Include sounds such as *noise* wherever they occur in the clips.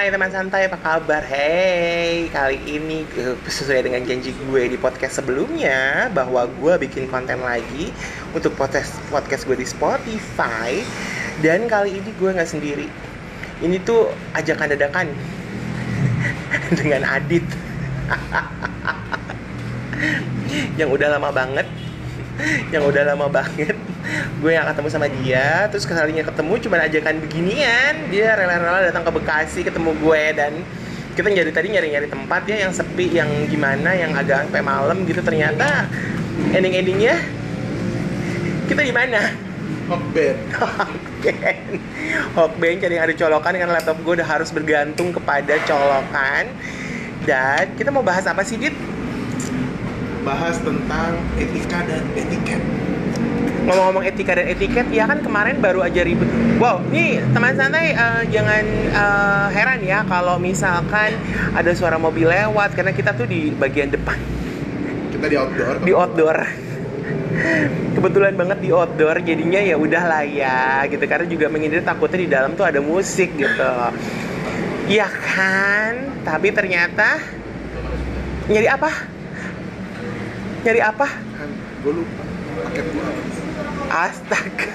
Hai teman santai, apa kabar? Hey, kali ini eh, sesuai dengan janji gue di podcast sebelumnya bahwa gue bikin konten lagi untuk podcast podcast gue di Spotify dan kali ini gue nggak sendiri. Ini tuh ajakan dadakan *laughs* dengan Adit *laughs* yang udah lama banget, yang udah lama banget gue yang ketemu sama dia terus sekalinya ketemu cuma ajakan beginian. Dia rela-rela datang ke Bekasi ketemu gue dan kita nyari tadi nyari-nyari tempat ya yang sepi yang gimana yang agak sampai malam gitu. Ternyata ending-endingnya kita di mana? Hokben *laughs* Hokben Hokben cari yang ada colokan karena laptop gue udah harus bergantung kepada colokan. Dan kita mau bahas apa sih Dit? bahas tentang etika dan etiket ngomong-ngomong etika dan etiket ya kan kemarin baru aja ribut wow nih teman santai uh, jangan uh, heran ya kalau misalkan ada suara mobil lewat karena kita tuh di bagian depan. Kita di outdoor. Di outdoor. Kebetulan banget di outdoor jadinya ya udah lah ya gitu. Karena juga menghindari takutnya di dalam tuh ada musik gitu. Ya kan? Tapi ternyata nyari apa? Nyari apa? Kan gue lupa. Paket gue astaga.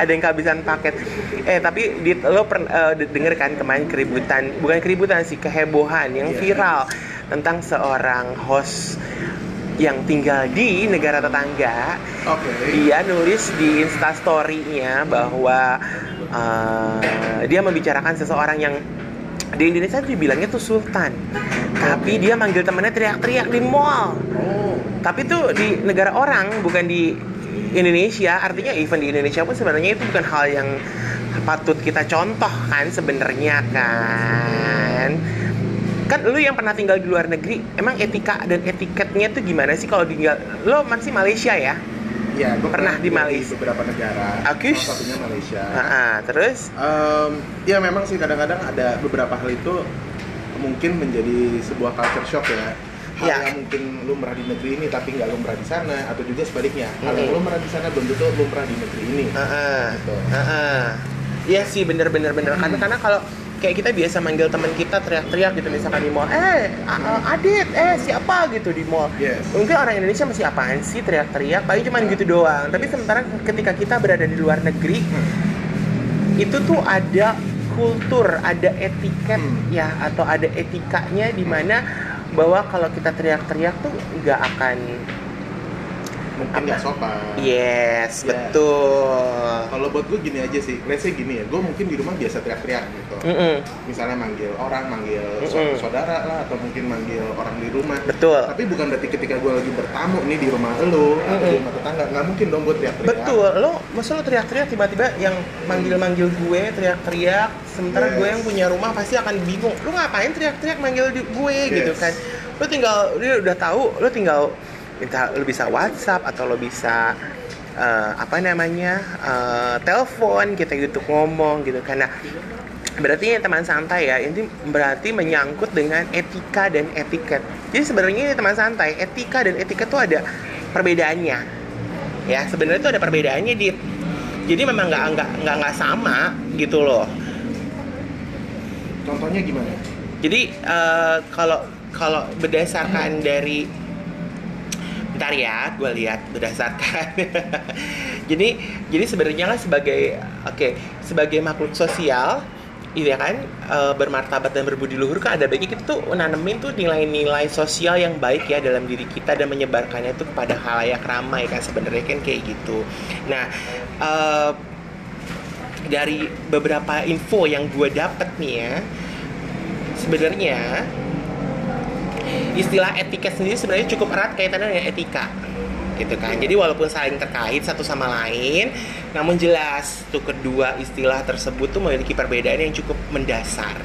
Ada yang kehabisan paket. Eh tapi di, lo pernah uh, denger kan kemarin keributan bukan keributan sih kehebohan yang Iya. viral tentang seorang host yang tinggal di negara tetangga. Oke. Dia nulis di instastory-nya bahwa uh, dia membicarakan seseorang yang di Indonesia dibilangnya tuh sultan. Tapi dia manggil temennya teriak-teriak di mall. Oh tapi tuh di negara orang bukan di Indonesia. Artinya even di Indonesia pun sebenarnya itu bukan hal yang patut kita contoh kan sebenarnya kan. Kan lu yang pernah tinggal di luar negeri emang etika dan etiketnya tuh gimana sih kalau tinggal? Lo masih Malaysia ya? Ya gue Pernah di Malaysia. beberapa negara. Agus. salah satunya Malaysia. Ah, terus? Em, ya memang sih kadang-kadang ada beberapa hal itu mungkin menjadi sebuah culture shock ya hal Ya. yang mungkin lumrah di negeri ini tapi nggak lumrah di sana atau juga sebaliknya. Hal yang Mm-mm. lumrah di sana belum tentu lumrah di negeri ini. Ah, ah, Gitu. Iya sih bener-bener bener karena karena kalau kayak kita biasa manggil teman kita teriak-teriak gitu misalkan di mall eh Adit eh siapa? gitu di mall. Yes. Mungkin orang Indonesia masih apaan sih teriak-teriak? Paling cuma gitu doang. Tapi sementara ketika kita berada di luar negeri itu tuh ada kultur ada etiket Hmm. ya atau ada etikanya di mana bahwa kalau kita teriak-teriak tuh nggak akan mungkin nggak sopan. Yes Ya. betul. Kalau buat gue gini aja sih let's say gini ya gue mungkin di rumah biasa teriak-teriak gitu. Mm-mm, misalnya manggil orang manggil Mm-mm. saudara lah atau mungkin manggil orang di rumah. Betul. Tapi bukan berarti ketika gue lagi bertamu nih di rumah lo atau di rumah tetangga nggak mungkin dong gue teriak-teriak. Betul. Lo masa lo teriak-teriak tiba-tiba yang manggil-manggil gue teriak-teriak sementara Yes. gue yang punya rumah pasti akan bingung. Lo ngapain teriak-teriak manggil gue gitu Yes. kan? Lo tinggal dia udah tahu lo tinggal minta lo bisa WhatsApp atau lo bisa eh, apa namanya eh, telepon kita gitu ngomong gitu karena berarti ini teman santai ya. Ini berarti menyangkut dengan etika dan etiket. Jadi sebenarnya ini teman santai etika dan etiket tuh ada perbedaannya. Ya sebenarnya itu ada perbedaannya di jadi memang nggak nggak nggak nggak sama gitu loh. Contohnya gimana? Jadi eh, kalau kalau berdasarkan dari bentar ya gue lihat berdasarkan. *laughs* Jadi jadi sebenarnya lah sebagai oke sebagai makhluk sosial iya kan eh, bermartabat dan berbudi luhur kan ada baiknya kita tuh nanemin tuh nilai-nilai sosial yang baik ya dalam diri kita dan menyebarkannya itu kepada halayak ramai kan sebenarnya kan kayak gitu. Nah eh, dari beberapa info yang gue dapet nih ya sebenarnya istilah etiket sendiri sebenarnya cukup erat kaitannya dengan etika gitu kan? Jadi walaupun saling terkait satu sama lain namun jelas tuh kedua istilah tersebut tuh memiliki perbedaan yang cukup mendasar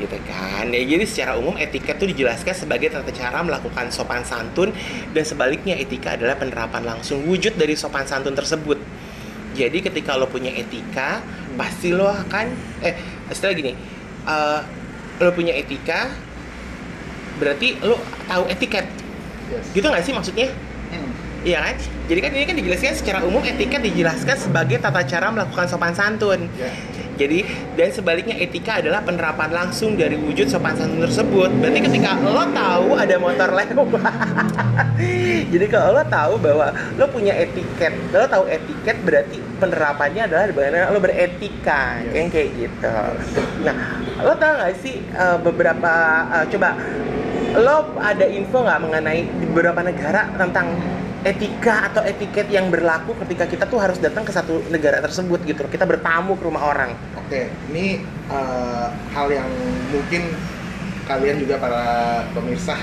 gitu kan? Ya, jadi secara umum etiket tuh dijelaskan sebagai tata cara melakukan sopan santun dan sebaliknya etika adalah penerapan langsung wujud dari sopan santun tersebut. Jadi ketika lo punya etika pasti lo akan eh istilah gini eh, lo punya etika berarti lo tahu etiket yes gitu nggak sih maksudnya Hmm. Iya kan? Jadi kan ini kan dijelaskan secara umum etiket dijelaskan sebagai tata cara melakukan sopan santun. ya Jadi dan sebaliknya etika adalah penerapan langsung dari wujud sopan santun tersebut. Berarti ketika lo tahu ada motor lewat, *laughs* jadi kalau lo tahu bahwa lo punya etiket, lo tahu etiket berarti penerapannya adalah bagaimana lo beretika, Yes. yang kayak gitu. Nah, lo tau gak sih uh, beberapa uh, coba lo ada info nggak mengenai di beberapa negara tentang etika atau etiket yang berlaku ketika kita tuh harus datang ke satu negara tersebut gitu kita bertamu ke rumah orang Oke, ini eh, hal yang mungkin kalian juga para pemirsa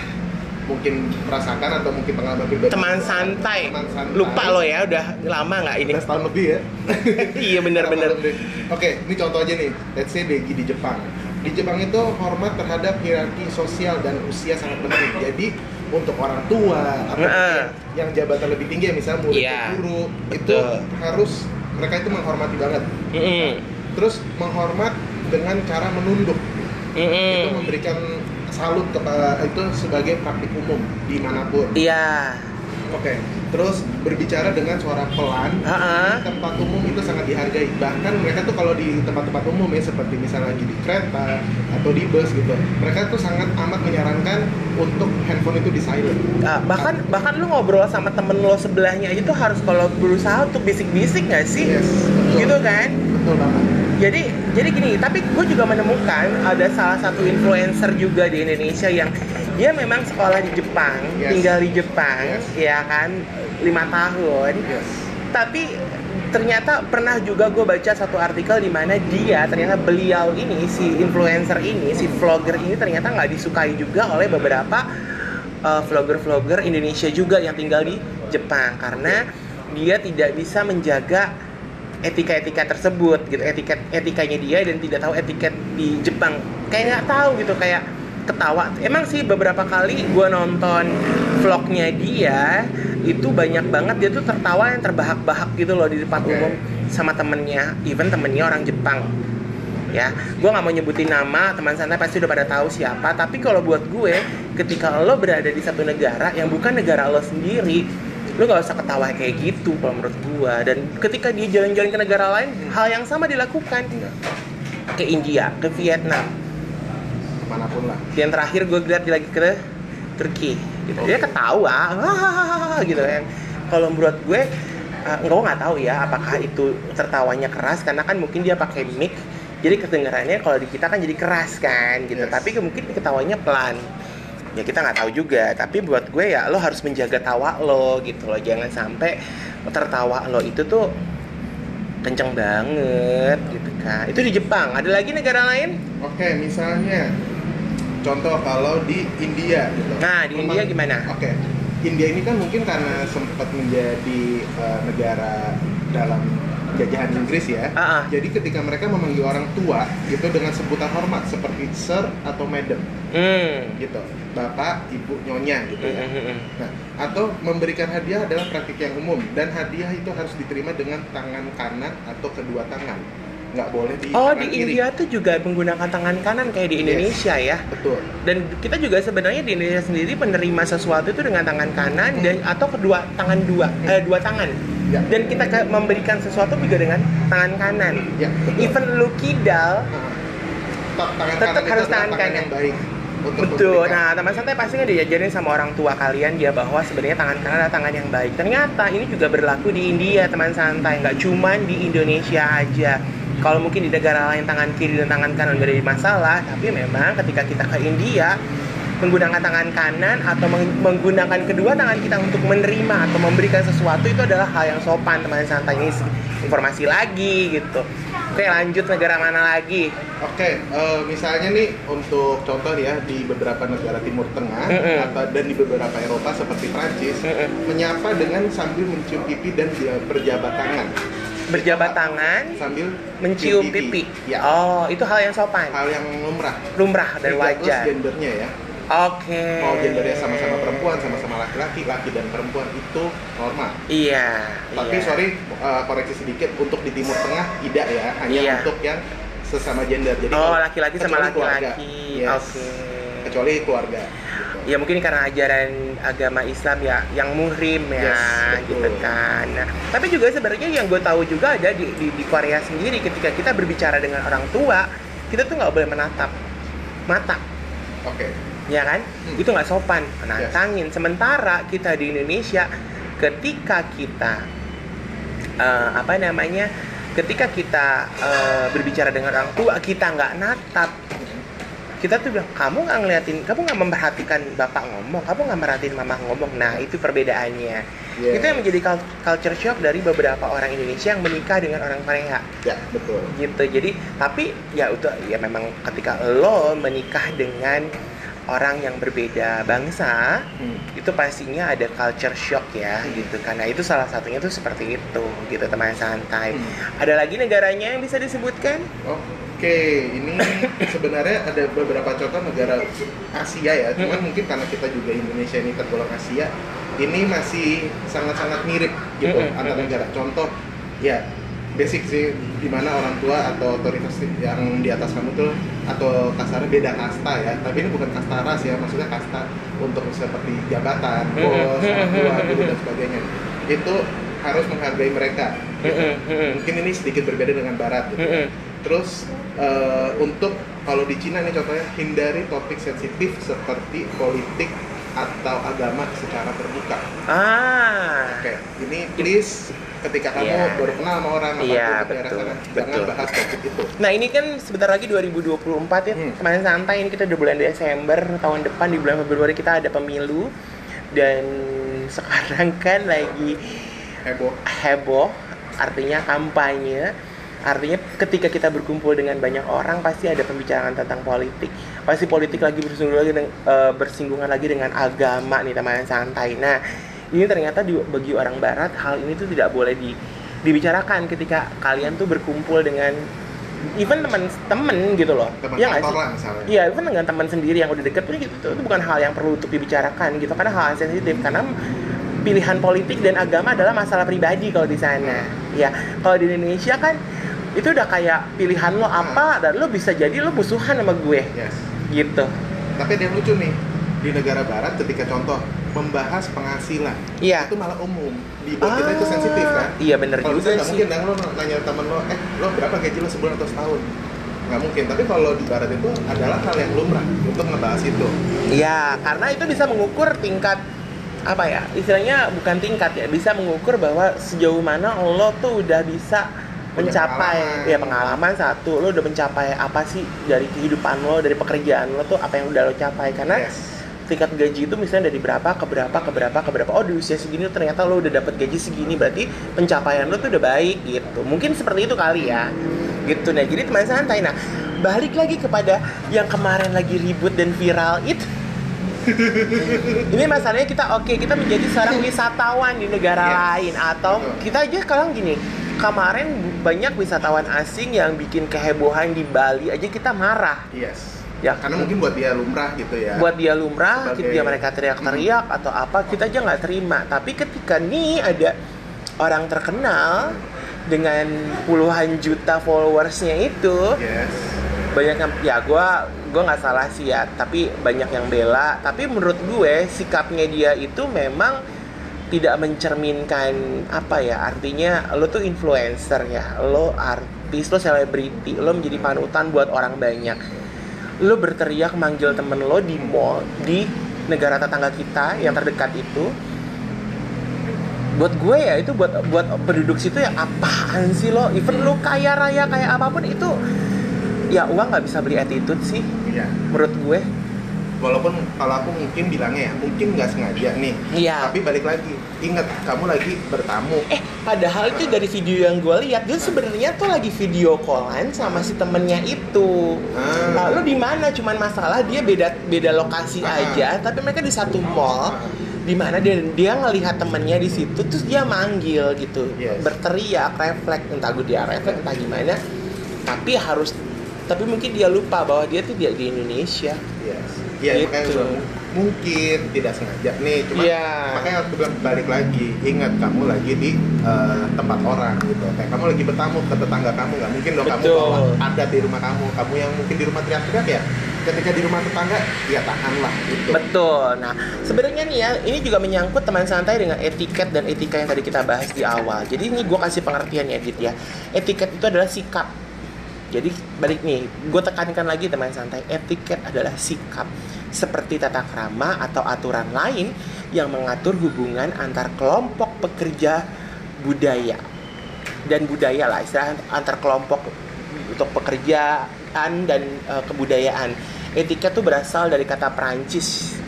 mungkin merasakan atau mungkin pengalaman pribadi. teman santai Teman santai. lupa lo ya udah lama nggak ini 15 tahun lebih ya. *laughs* iya bener-bener lebih. Oke, ini contoh aja nih. Let's say Degi di Jepang. Di Jepang itu hormat terhadap hierarki sosial dan usia sangat penting. Jadi untuk orang tua atau Nah. yang jabatan lebih tinggi, misalnya murid Iya, ke guru, itu betul. harus mereka itu menghormati banget. Mm-mm. Terus menghormat dengan cara menunduk. Itu Mm-mm. memberikan salut kepada itu sebagai praktik umum di mana pun. iya Oke, terus berbicara dengan suara pelan Ha-ha. di tempat umum itu sangat dihargai. Bahkan mereka tuh kalau di tempat-tempat umum ya seperti misalnya lagi di kereta atau di bus gitu, mereka tuh sangat amat menyarankan untuk handphone itu di silent. Ah, bahkan bahkan lu ngobrol sama temen lo sebelahnya aja tuh harus kalau berusaha untuk bisik-bisik nggak sih Yes, betul. gitu kan Betul banget. jadi jadi gini tapi gue juga menemukan ada salah satu influencer juga di Indonesia yang dia memang sekolah di Jepang Yes. tinggal di Jepang Yes. ya kan lima tahun Yes. tapi ternyata pernah juga gue baca satu artikel di mana dia ternyata beliau ini si influencer ini si vlogger ini ternyata nggak disukai juga oleh beberapa uh, vlogger-vlogger Indonesia juga yang tinggal di Jepang karena dia tidak bisa menjaga etika-etika tersebut gitu etiket etikanya dia dan tidak tahu etiket di Jepang kayak nggak tahu gitu kayak ketawa. Emang sih beberapa kali gue nonton vlognya dia itu banyak banget dia tuh tertawa yang terbahak-bahak gitu loh di depan Oke. umum sama temennya. Even temennya orang Jepang. Ya gue nggak mau nyebutin nama teman santai pasti udah pada tahu siapa. Tapi kalau buat gue ketika lo berada di satu negara yang bukan negara lo sendiri lo nggak usah ketawa kayak gitu kalau menurut gue dan ketika dia jalan-jalan ke negara lain hal yang sama dilakukan. Ke India ke Vietnam Ke mana pun lah. yang terakhir gue lihat lagi ke Turki. Gitu. Dia ketawa. "Wah," *laughs* gitu kan. Kalau menurut gue uh, gue nggak tahu ya apakah itu tertawanya keras. Karena kan mungkin dia pakai mic jadi kedengarannya kalau di kita kan jadi keras kan gitu. Yes. tapi mungkin ketawanya pelan. Ya kita nggak tahu juga. Tapi buat gue ya lo harus menjaga tawa lo gitu loh. Jangan sampai tertawa lo itu tuh kenceng banget gitu kan. Itu di Jepang. Ada lagi negara lain? Oke, misalnya contoh kalau di India gitu. Nah, di India gimana? Oke. India ini kan mungkin karena sempat menjadi eh, negara dalam jajahan Inggris ya. Ah, ah. Jadi ketika mereka memanggil orang tua gitu dengan sebutan hormat seperti sir atau madam hmm gitu. Bapak, ibu, nyonya gitu ya. Mm-mm. Nah, atau memberikan hadiah adalah praktik yang umum dan hadiah itu harus diterima dengan tangan kanan atau kedua tangan. Nggak boleh di Oh di kiri. India tuh juga menggunakan tangan kanan kayak di Yes. Indonesia ya. Betul. Dan kita juga sebenarnya di Indonesia sendiri menerima sesuatu itu dengan tangan kanan Hmm. dan atau kedua tangan dua eh, dua tangan. Ya. Dan kita ke- memberikan sesuatu juga dengan tangan kanan. Ya, betul. Even lu kidal Tetap tangan Tetap kanan harus tangan tangan kanan. yang baik untuk Betul. memberikan. Nah, teman santai pasti kan diajarin sama orang tua kalian dia bahwa sebenarnya tangan kanan adalah tangan yang baik. Ternyata ini juga berlaku di India, teman santai. Nggak cuman di Indonesia aja. Kalau mungkin di negara lain tangan kiri dan tangan kanan nggak ada masalah, tapi memang ketika kita ke India menggunakan tangan kanan atau meng- menggunakan kedua tangan kita untuk menerima atau memberikan sesuatu itu adalah hal yang sopan teman santai ini informasi lagi gitu. Oke lanjut negara mana lagi? Oke, eh, misalnya nih untuk contoh ya di beberapa negara Timur Tengah Mm-mm. atau dan di beberapa Eropa seperti Prancis Mm-mm. menyapa dengan sambil mencium pipi dan berjabat tangan Berjabat tangan sambil mencium pipi. Ya, Oh, itu hal yang sopan, hal yang lumrah. lumrah dan wajar. gendernya ya. Oke. Mau gendernya sama-sama perempuan, sama-sama laki-laki, laki dan perempuan itu normal. Iya. Tapi iya. sorry uh, koreksi sedikit untuk di Timur Tengah tidak ya, hanya Iya. untuk yang sesama gender. Jadi Oh, laki-laki sama laki-laki. Yes. Oke. Kecuali keluarga. Ya mungkin karena ajaran agama Islam ya yang muhrim ya Yes, betul. gitu kan. Nah, tapi juga sebenarnya yang gue tahu juga ada di, di di Korea sendiri ketika kita berbicara dengan orang tua kita tuh nggak boleh menatap mata Oke. ya kan Hmm. itu nggak sopan menantangin sementara kita di Indonesia ketika kita eh, apa namanya ketika kita eh, berbicara dengan orang tua kita nggak natap kita tuh bilang kamu nggak ngeliatin kamu nggak memperhatikan bapak ngomong kamu nggak merhatiin mama ngomong. Nah itu perbedaannya. Iya. itu yang menjadi cul- culture shock dari beberapa orang Indonesia yang menikah dengan orang Korea. Ya, betul. gitu. Jadi tapi ya itu ya memang ketika lo menikah dengan orang yang berbeda bangsa Hmm. itu pastinya ada culture shock ya gitu. Karena itu salah satunya tuh seperti itu gitu teman santai. Hmm. ada lagi negaranya yang bisa disebutkan Oke, ini *laughs* sebenarnya ada beberapa contoh negara Asia ya, cuman Hmm. mungkin karena kita juga Indonesia ini tergolong Asia, ini masih sangat-sangat mirip gitu antar negara. Contoh, ya basic sih di mana orang tua atau otoritas yang di atas kamu tuh atau kasarnya beda kasta ya, tapi ini bukan kasta ras ya, maksudnya kasta untuk seperti jabatan, bos, orang tua, guru dan sebagainya. Itu harus menghargai mereka. gitu. Mungkin ini sedikit berbeda dengan Barat. Gitu. Terus eh, untuk kalau di Cina nih contohnya hindari topik sensitif seperti politik atau agama secara terbuka. ah Oke, ini please ketika kamu Iya. baru kenal sama orang atau Iya, daerah betul, sana, betul. jangan bahas topik itu. Nah ini kan sebentar lagi 2024 ya Hmm. Kemarin santai ini kita udah bulan Desember Tahun depan di bulan Februari kita ada pemilu Dan sekarang kan lagi Heboh. heboh Artinya kampanye Artinya ketika kita berkumpul dengan banyak orang Pasti ada pembicaraan tentang politik. Pasti politik lagi bersinggungan lagi dengan, eh, bersinggungan lagi dengan agama nih teman santai. Nah ini ternyata di, bagi orang barat hal ini tuh tidak boleh di, dibicarakan ketika kalian tuh berkumpul dengan even teman-teman gitu loh. Teman Iya nggak kantor lah misalnya. Iya, even dengan teman sendiri yang udah deket pun gitu, itu bukan hal yang perlu untuk dibicarakan gitu, karena hal yang sensitif karena pilihan politik dan agama adalah masalah pribadi kalau di sana. Ya, kalau di Indonesia kan itu udah kayak pilihan lo apa dan lo bisa jadi lo musuhan sama gue Yes. gitu. Tapi ada yang lucu nih di negara barat ketika contoh membahas penghasilan Iya. itu malah umum di buat kita itu sensitif kan Iya bener kalau juga sih. mungkin dong lo nanya temen lo eh lo berapa gaji lo sebulan atau setahun nggak mungkin tapi kalau di barat itu adalah hal yang lumrah untuk ngebahas itu Iya, karena itu bisa mengukur tingkat apa ya? Istilahnya bukan tingkat ya, bisa mengukur bahwa sejauh mana lo tuh udah bisa mencapai. pengalaman. ya pengalaman satu, lo udah mencapai apa sih dari kehidupan lo, dari pekerjaan lo tuh apa yang udah lo capai? Karena yes. tingkat gaji itu misalnya dari berapa ke berapa ke berapa ke berapa. Oh di usia segini ternyata lo udah dapat gaji segini berarti pencapaian lo tuh udah baik gitu. Mungkin seperti itu kali ya. Gitu. Nah jadi teman santai. Nah balik lagi kepada yang kemarin lagi ribut dan viral itu *laughs* ini masalahnya kita oke kita menjadi seorang wisatawan di negara Yes. lain atau Betul. kita aja sekarang gini kemarin banyak wisatawan asing yang bikin kehebohan di Bali aja kita marah. Yes. Ya. Karena mungkin buat dia lumrah gitu ya. Buat dia lumrah, Sebagai- dia mereka teriak-teriak atau apa, kita aja nggak terima. Tapi ketika nih ada orang terkenal dengan puluhan juta followersnya itu, yes. banyak yang ya gue gue nggak salah sih ya, tapi banyak yang bela. Tapi menurut gue sikapnya dia itu memang tidak mencerminkan apa ya artinya lo tuh influencer ya lo artis lo selebriti lo menjadi panutan buat orang banyak. Lo berteriak manggil temen lo di mall di negara tetangga kita yang terdekat itu. Buat gue ya itu buat buat penduduk situ ya apaan sih lo? Even lo kaya raya kayak apa pun itu ya uang nggak bisa beli attitude sih iya. menurut gue walaupun kalau aku mungkin bilangnya ya mungkin nggak sengaja nih iya tapi balik lagi ingat kamu lagi bertamu Eh, padahal itu dari video yang gue lihat dia sebenarnya tuh lagi video callan sama si temennya itu. Ah. Lalu di mana? Cuman masalah dia beda beda lokasi Ah. aja, tapi mereka di satu mall. Di mana dia dia ngelihat temennya di situ, terus dia manggil gitu, Yes. berteriak, refleks, entah gue dia refleks entah gimana. Tapi harus, tapi mungkin dia lupa bahwa dia tuh dia di Indonesia. yes iya Gitu. makanya mungkin tidak sengaja nih cuma Iya. makanya aku bilang balik lagi ingat kamu lagi di eh, tempat orang gitu kayak kamu lagi bertamu ke tetangga kamu nggak mungkin dong kamu Betul. bawa adat di rumah kamu kamu yang mungkin di rumah teriak-teriak ya ketika di rumah tetangga ya tahanlah gitu Betul. Nah, sebenarnya nih ya, ini juga menyangkut teman santai dengan etiket dan etika yang tadi kita bahas di awal. Jadi ini gue kasih pengertian ya, Dit ya. Etiket itu adalah sikap. Jadi balik nih, gue tekankan lagi teman santai, etiket adalah sikap seperti tata krama atau aturan lain yang mengatur hubungan antar kelompok pekerja budaya. Dan budaya lah, istilah antar kelompok untuk pekerjaan dan eh, kebudayaan. Etiket tuh berasal dari kata Perancis.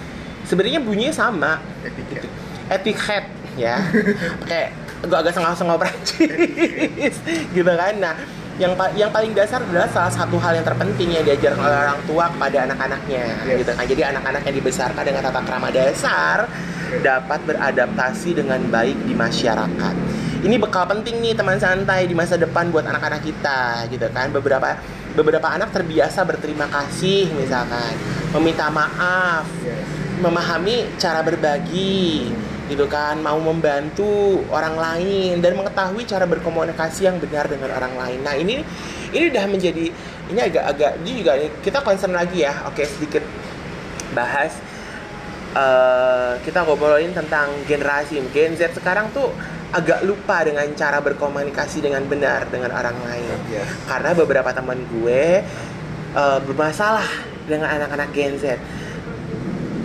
Sebenarnya bunyinya sama, etiket. Etiket ya. *laughs* Kayak gue agak sengau-sengau Prancis *laughs* gitu kan. Nah yang yang paling dasar adalah salah satu hal yang terpenting yang diajarkan oleh orang tua kepada anak-anaknya Yes. gitu kan. Jadi anak-anak yang dibesarkan dengan tata krama dasar dapat beradaptasi dengan baik di masyarakat. Ini bekal penting nih teman santai di masa depan buat anak-anak kita gitu kan. Beberapa beberapa anak terbiasa berterima kasih misalkan. Meminta maaf. Yes. memahami cara berbagi gitu kan mau membantu orang lain dan mengetahui cara berkomunikasi yang benar dengan orang lain nah ini ini udah menjadi ini agak-agak ini juga kita concern lagi ya oke sedikit bahas eh, kita ngobrolin tentang generasi Gen Z sekarang tuh agak lupa dengan cara berkomunikasi dengan benar dengan orang lain Yes. karena beberapa teman gue eh, bermasalah dengan anak-anak Gen Z.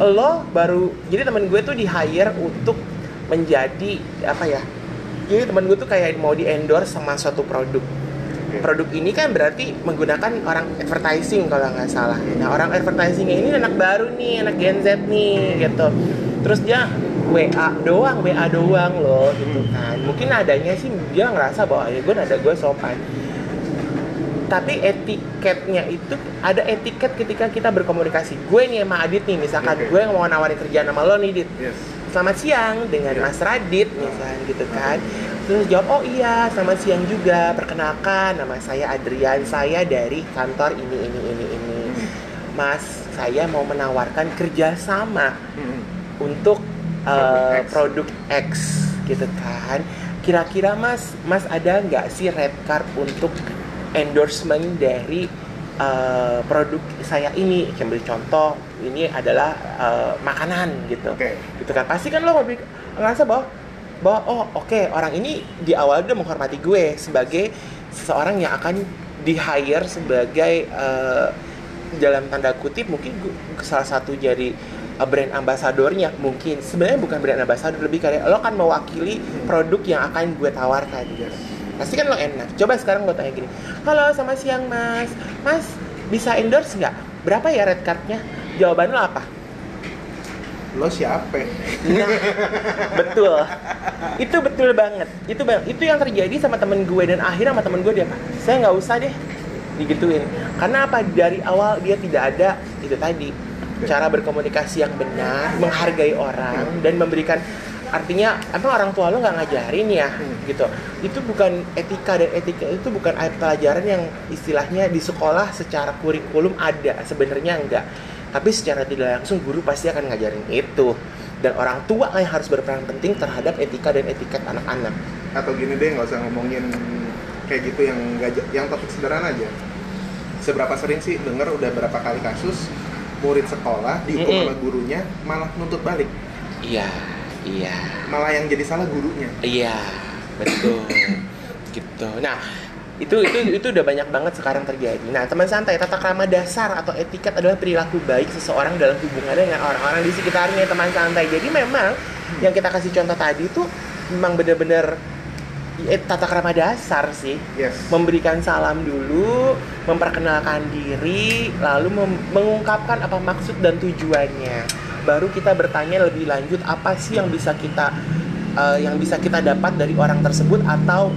Lo baru jadi teman gue tuh di hire untuk menjadi apa ya? Jadi teman gue tuh kayak mau di endorse sama suatu produk. Produk ini kan berarti menggunakan orang advertising kalau nggak salah. Nah orang advertisingnya ini anak baru nih, anak Gen Z nih gitu. Terus dia WA doang, WA doang loh gitu kan. Mungkin adanya sih dia ngerasa bahwa ya gue nada gue sopan tapi etiketnya itu ada etiket ketika kita berkomunikasi gue nih sama Adit nih misalkan Oke. gue mau nawarin kerjaan sama lo nih Dit Yes. selamat siang dengan Iya. Mas Radit misalkan gitu kan terus jawab oh iya selamat siang juga perkenalkan nama saya Adrian saya dari kantor ini ini ini ini Hmm. Mas saya mau menawarkan kerjasama Hmm. untuk uh, Produk produk X gitu kan kira-kira mas mas ada nggak sih red card untuk endorsement dari uh, produk saya ini. Ambil contoh ini adalah uh, makanan gitu. Oke. gitu kan. Pasti kan lo ngerasa bahwa bahwa oh oke orang ini di awal udah menghormati gue sebagai seseorang yang akan di hire sebagai eh, dalam tanda kutip mungkin gue- salah satu jadi brand ambasadornya. Mungkin. Sebenarnya bukan brand ambassador lebih kayak lo kan mewakili produk yang akan gue tawarkan. Yes. Pasti kan lo enak coba sekarang gue tanya gini halo selamat siang mas mas bisa endorse nggak berapa ya red cardnya jawaban lo apa Lo siapa? Nah, betul. Itu betul banget. Itu bang, itu yang terjadi sama temen gue dan akhirnya sama temen gue dia apa? Saya nggak usah deh digituin. Karena apa? Dari awal dia tidak ada itu tadi cara berkomunikasi yang benar, menghargai orang dan memberikan artinya apa orang tua lo nggak ngajarin ya Hmm. gitu itu bukan etika dan etika itu bukan pelajaran yang istilahnya di sekolah secara kurikulum ada sebenarnya enggak tapi secara tidak langsung guru pasti akan ngajarin itu dan orang tua yang harus berperan penting terhadap etika dan etiket anak-anak Atau gini deh, nggak usah ngomongin kayak gitu yang nggak j- yang topik sederhana aja. Seberapa sering sih denger udah berapa kali kasus murid sekolah dihukum Mm-mm. sama gurunya malah nuntut balik, iya iya malah yang jadi salah gurunya. Iya, betul. gitu. Nah, itu itu itu udah banyak banget sekarang terjadi. Nah, teman santai, tata krama dasar atau etiket adalah perilaku baik seseorang dalam hubungannya dengan orang-orang di sekitarnya, teman santai. Jadi memang yang kita kasih contoh tadi itu memang benar-benar eh, tata krama dasar sih Yes. memberikan salam dulu, memperkenalkan diri, lalu mem- mengungkapkan apa maksud dan tujuannya. Baru kita bertanya lebih lanjut apa sih yang bisa kita eh, yang bisa kita dapat dari orang tersebut? Atau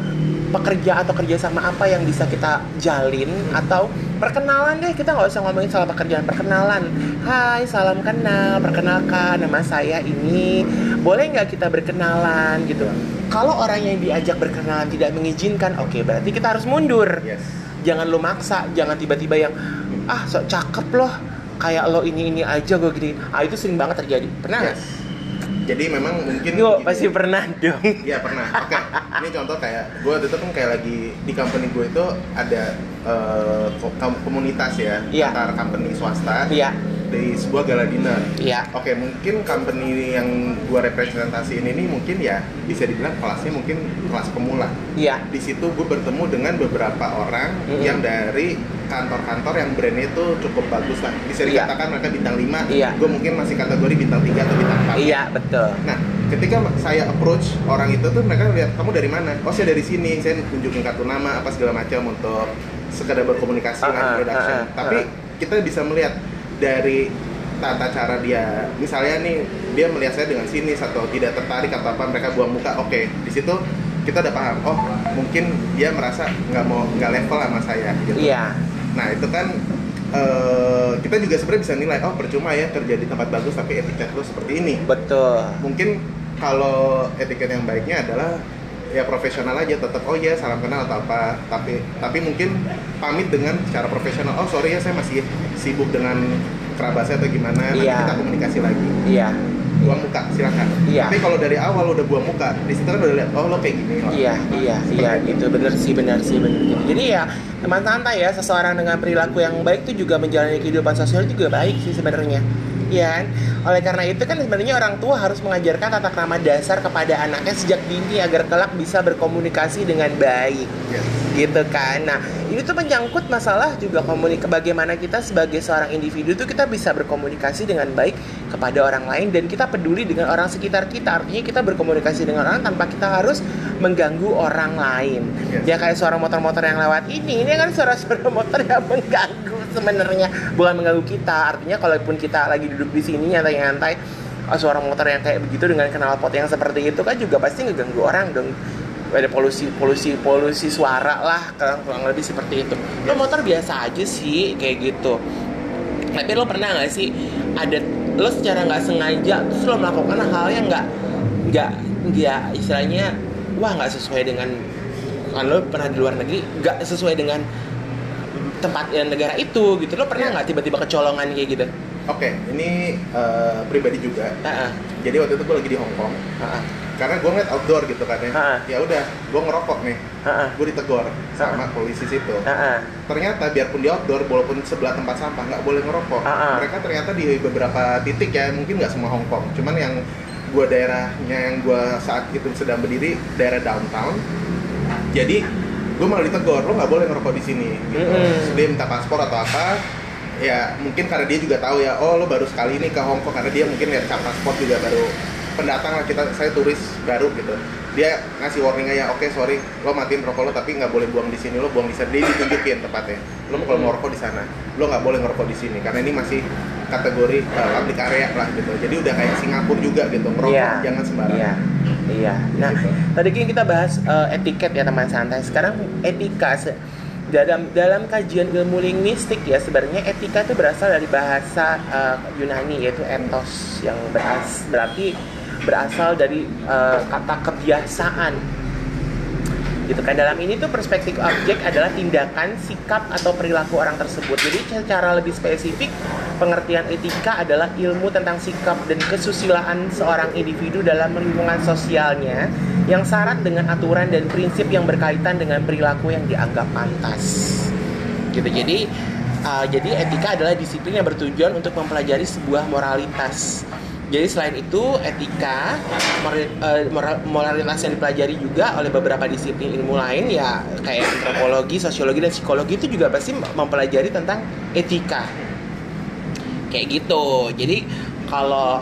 pekerja atau kerjasama apa yang bisa kita jalin? Atau perkenalan deh kita nggak usah ngomongin soal pekerjaan perkenalan. Hai salam kenal perkenalkan nama saya ini. Boleh nggak kita berkenalan gitu? Kalau orang yang diajak berkenalan tidak mengizinkan oke berarti kita harus mundur. Yes. jangan lo maksa jangan tiba-tiba yang ah sok cakep loh kayak lo ini ini aja gue gini ah itu sering banget terjadi pernah? Yes. jadi memang mungkin Yo, gini pasti pernah dong. Iya pernah. Oke. Ini contoh kayak gue waktu itu kan kayak lagi di company gue itu ada kom- komunitas ya Iya. antar company swasta Iya, di sebuah gala dinner. iya. Oke, mungkin company yang gue representasiin ini mungkin ya bisa dibilang kelasnya mungkin kelas pemula. Iya. Di situ gue bertemu dengan beberapa orang Mm-mm. yang dari kantor-kantor yang brandnya itu cukup bagus lah. Bisa Iya. dikatakan mereka bintang 5, Iya. gue mungkin masih kategori bintang 3 atau bintang 4. Iya, betul. Nah, ketika saya approach orang itu tuh mereka lihat kamu dari mana? Oh, saya dari sini. Saya tunjukin kartu nama apa segala macam untuk sekedar berkomunikasi lah introduction. ah, ah, Tapi ah. kita bisa melihat dari tata cara dia. Misalnya nih, dia melihat saya dengan sinis atau tidak tertarik atau apa, mereka buang muka. Oke, di situ kita udah paham. Oh, mungkin dia merasa nggak mau nggak level sama saya. Gitu. Iya. Nah, itu kan eh, kita juga sebenarnya bisa nilai. Oh, percuma ya kerja di tempat bagus tapi etiket lu seperti ini Betul. mungkin kalau etiket yang baiknya adalah ya profesional aja tetap oh ya salam kenal atau apa tapi tapi mungkin pamit dengan cara profesional oh sorry ya saya masih sibuk dengan kerabat saya atau gimana nanti Iya. kita komunikasi lagi Iya. buang muka silakan Iya. tapi kalau dari awal udah buang muka di situ kan udah lihat oh lo kayak gini oh. Iya, iya, iya, itu benar sih, benar sih, benar. gitu. Jadi ya teman santai ya, seseorang dengan perilaku yang baik itu juga menjalani kehidupan sosial juga baik sih sebenarnya. Iya kan? Oleh karena itu kan sebenarnya orang tua harus mengajarkan tata krama dasar kepada anaknya sejak dini agar kelak bisa berkomunikasi dengan baik Yes. gitu kan. Nah, ini tuh menyangkut masalah juga komunikasi bagaimana kita sebagai seorang individu tuh kita bisa berkomunikasi dengan baik kepada orang lain dan kita peduli dengan orang sekitar kita. Artinya kita berkomunikasi dengan orang tanpa kita harus mengganggu orang lain. Yes. Ya kayak suara motor-motor yang lewat ini, ini kan suara-suara motor yang mengganggu sebenarnya, bukan mengganggu kita. Artinya kalaupun kita lagi duduk di sini nyantai-nyantai oh, suara motor yang kayak begitu dengan knalpot yang seperti itu kan juga pasti ngeganggu orang dong. Ada polusi polusi polusi suara lah kurang, kurang lebih seperti itu. Lo motor biasa aja sih kayak gitu. Tapi lo pernah nggak sih ada lo secara nggak sengaja terus lo melakukan hal yang nggak nggak nggak istilahnya wah nggak sesuai dengan kan lo pernah di luar negeri nggak sesuai dengan tempat dan negara itu gitu. Lo pernah Iya. nggak tiba-tiba kecolongan kayak gitu? Oke ini eh, pribadi juga. Heeh, jadi waktu itu gue lagi di Hong Kong. Heeh, karena gue ngeliat outdoor gitu kan ya. Ha. ya udah gue ngerokok nih. Heeh, gue ditegor sama polisi situ. Heeh. ternyata biarpun di outdoor walaupun sebelah tempat sampah nggak boleh ngerokok. Ah. mereka ternyata di beberapa titik ya mungkin nggak semua Hong Kong. Cuman yang gua daerahnya yang gua saat itu sedang berdiri daerah downtown. Jadi gue malah ditegor lo nggak boleh ngerokok di sini gitu. Terus dia minta paspor atau apa ya mungkin karena dia juga tahu ya oh lo baru sekali ini ke Hong Kong karena dia mungkin lihat cap paspor juga baru pendatang lah kita saya turis baru gitu dia ngasih warningnya ya oke sorry lo matiin rokok lo tapi nggak boleh buang di sini lo buang di sana dia ditunjukin tempatnya lo kalau mau rokok di sana lo nggak boleh ngerokok di sini karena ini masih kategori uh, public area lah gitu jadi udah kayak Singapura juga gitu ngerokok Iya. jangan sembarangan Iya. Iya. Nah, tadi kan kita bahas eh, etiket ya teman santai. Sekarang etika se- dalam dalam kajian ilmu linguistik ya sebenarnya etika itu berasal dari bahasa eh, Yunani yaitu ethos yang beras, berarti berasal dari eh, kata kebiasaan gitu kan. Dalam ini tuh perspektif objek adalah tindakan sikap atau perilaku orang tersebut. Jadi secara lebih spesifik pengertian etika adalah ilmu tentang sikap dan kesusilaan seorang individu dalam lingkungan sosialnya yang syarat dengan aturan dan prinsip yang berkaitan dengan perilaku yang dianggap pantas. Gitu. Jadi uh, jadi etika adalah disiplin yang bertujuan untuk mempelajari sebuah moralitas jadi selain itu etika eh, moral- moralitas yang dipelajari juga oleh beberapa disiplin ilmu lain ya kayak antropologi, sosiologi dan psikologi itu juga pasti mempelajari tentang etika kayak gitu. Jadi kalau